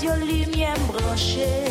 Radio lumière branchée.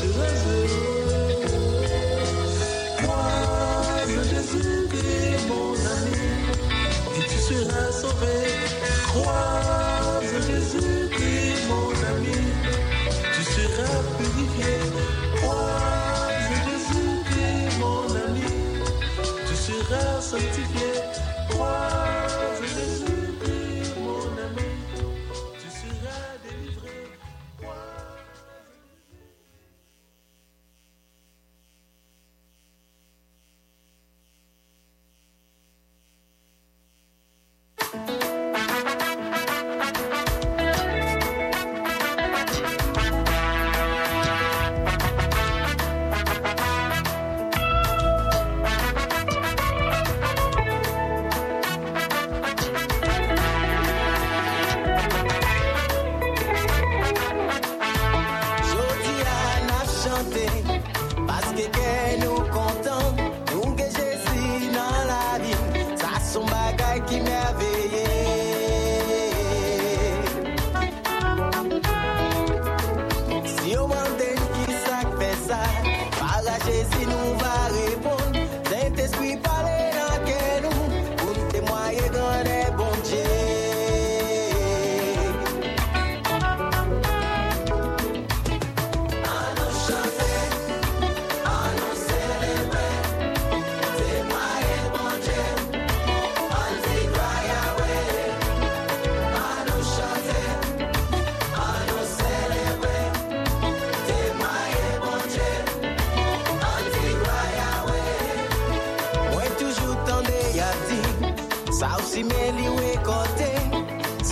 Jamais tu te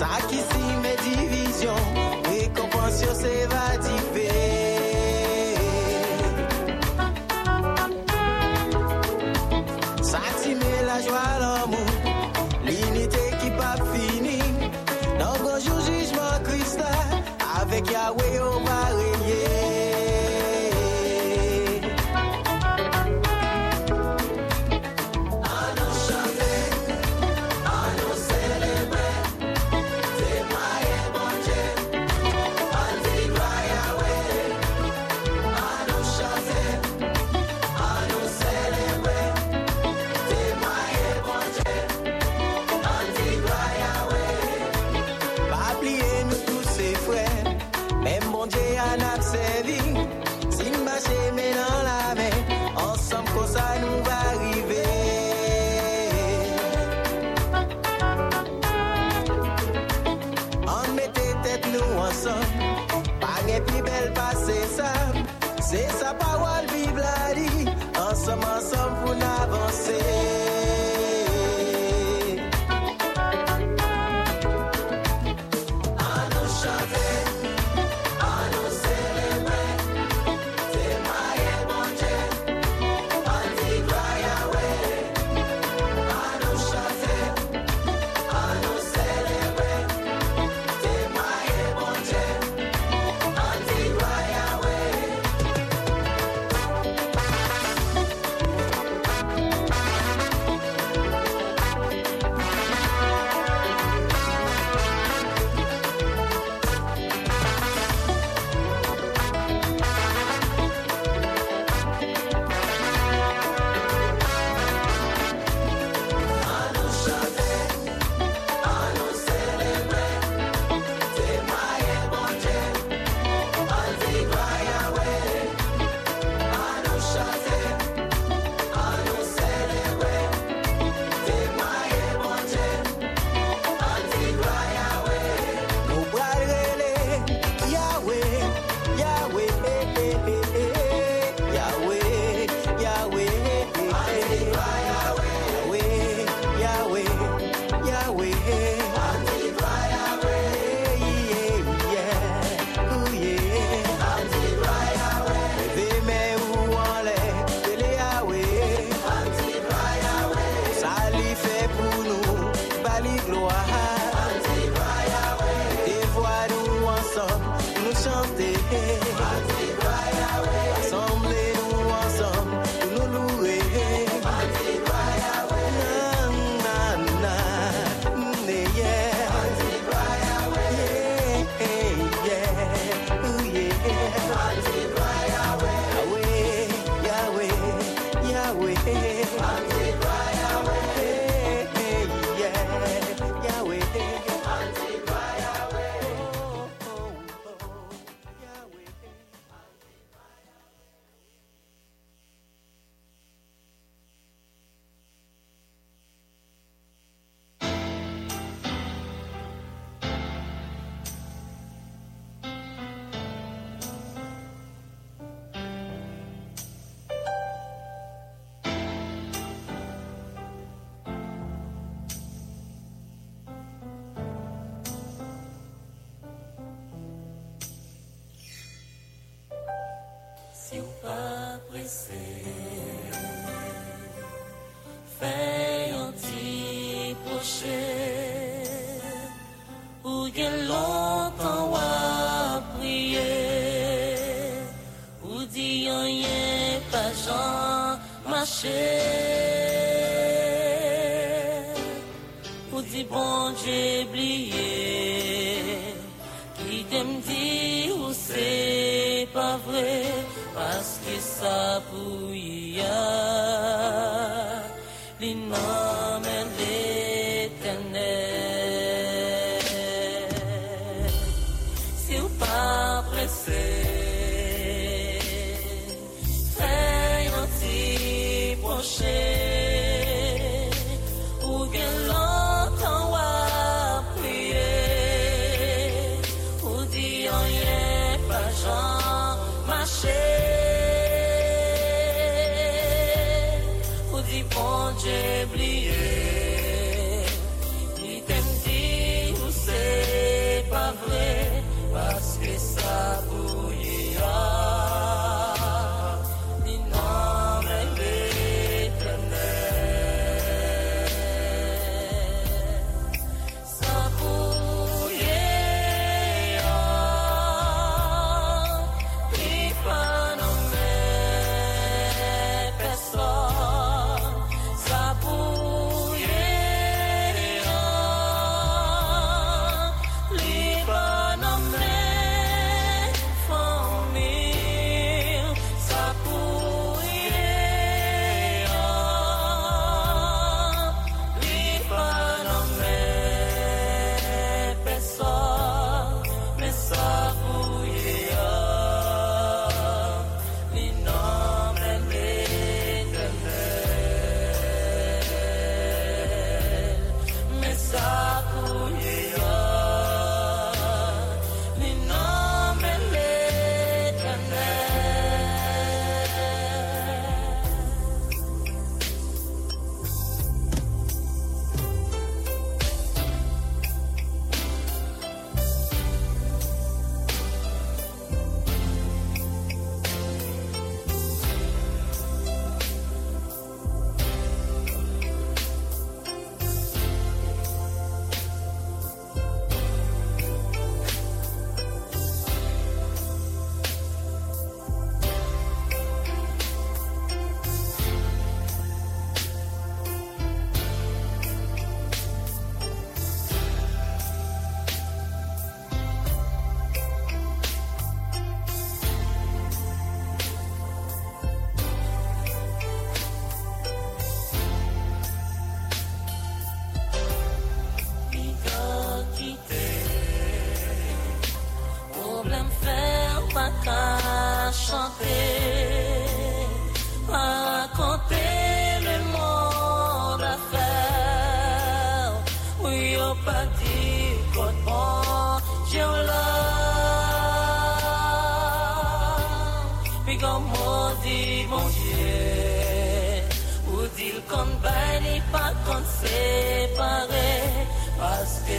saque se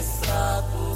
parce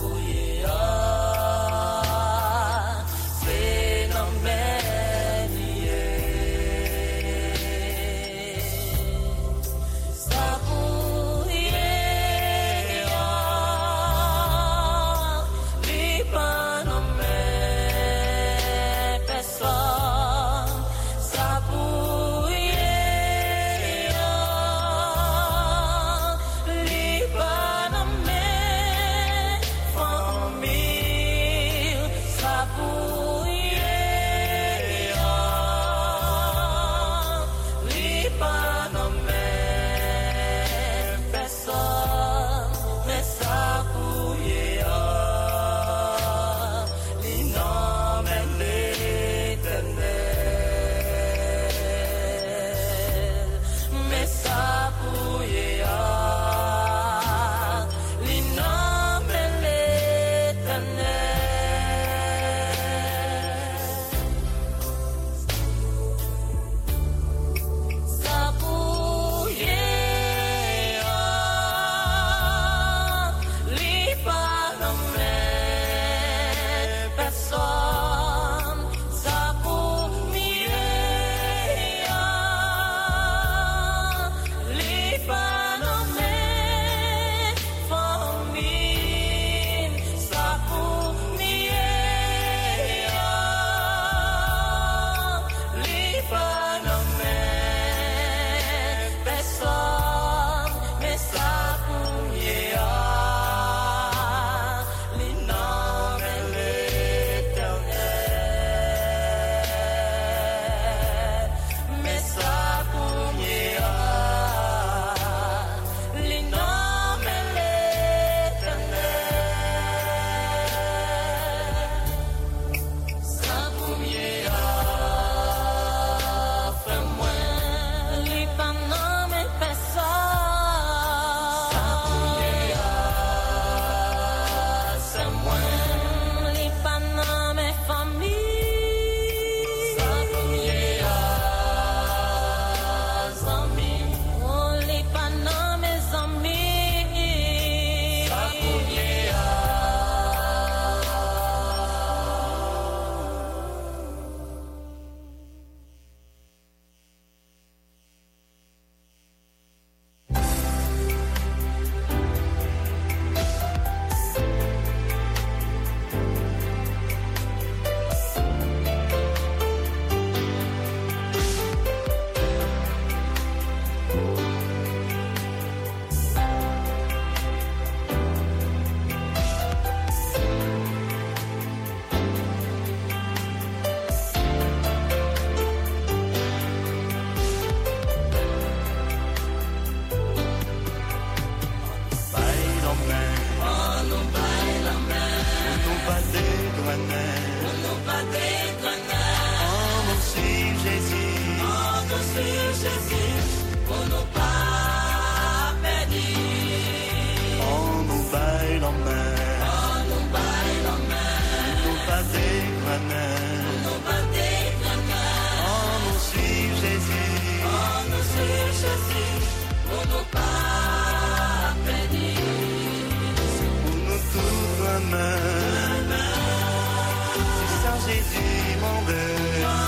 Jésus, mon Dieu.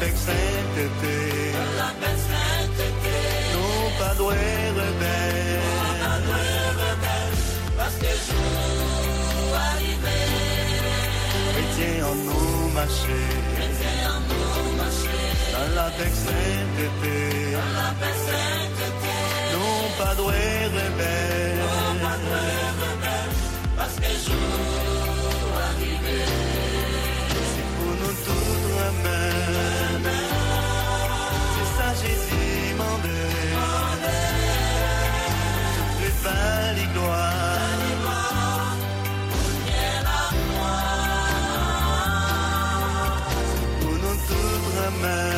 avec sainteté. Non, pas doué rebelle. Non, pas doué. Parce que jour arrivé. Chrétien en nous en nous marcher. Dans la paix sainteté. Dans. Non, pas doué rebelle. Non. Parce que jour arrivé. C'est pour nous tout. Tout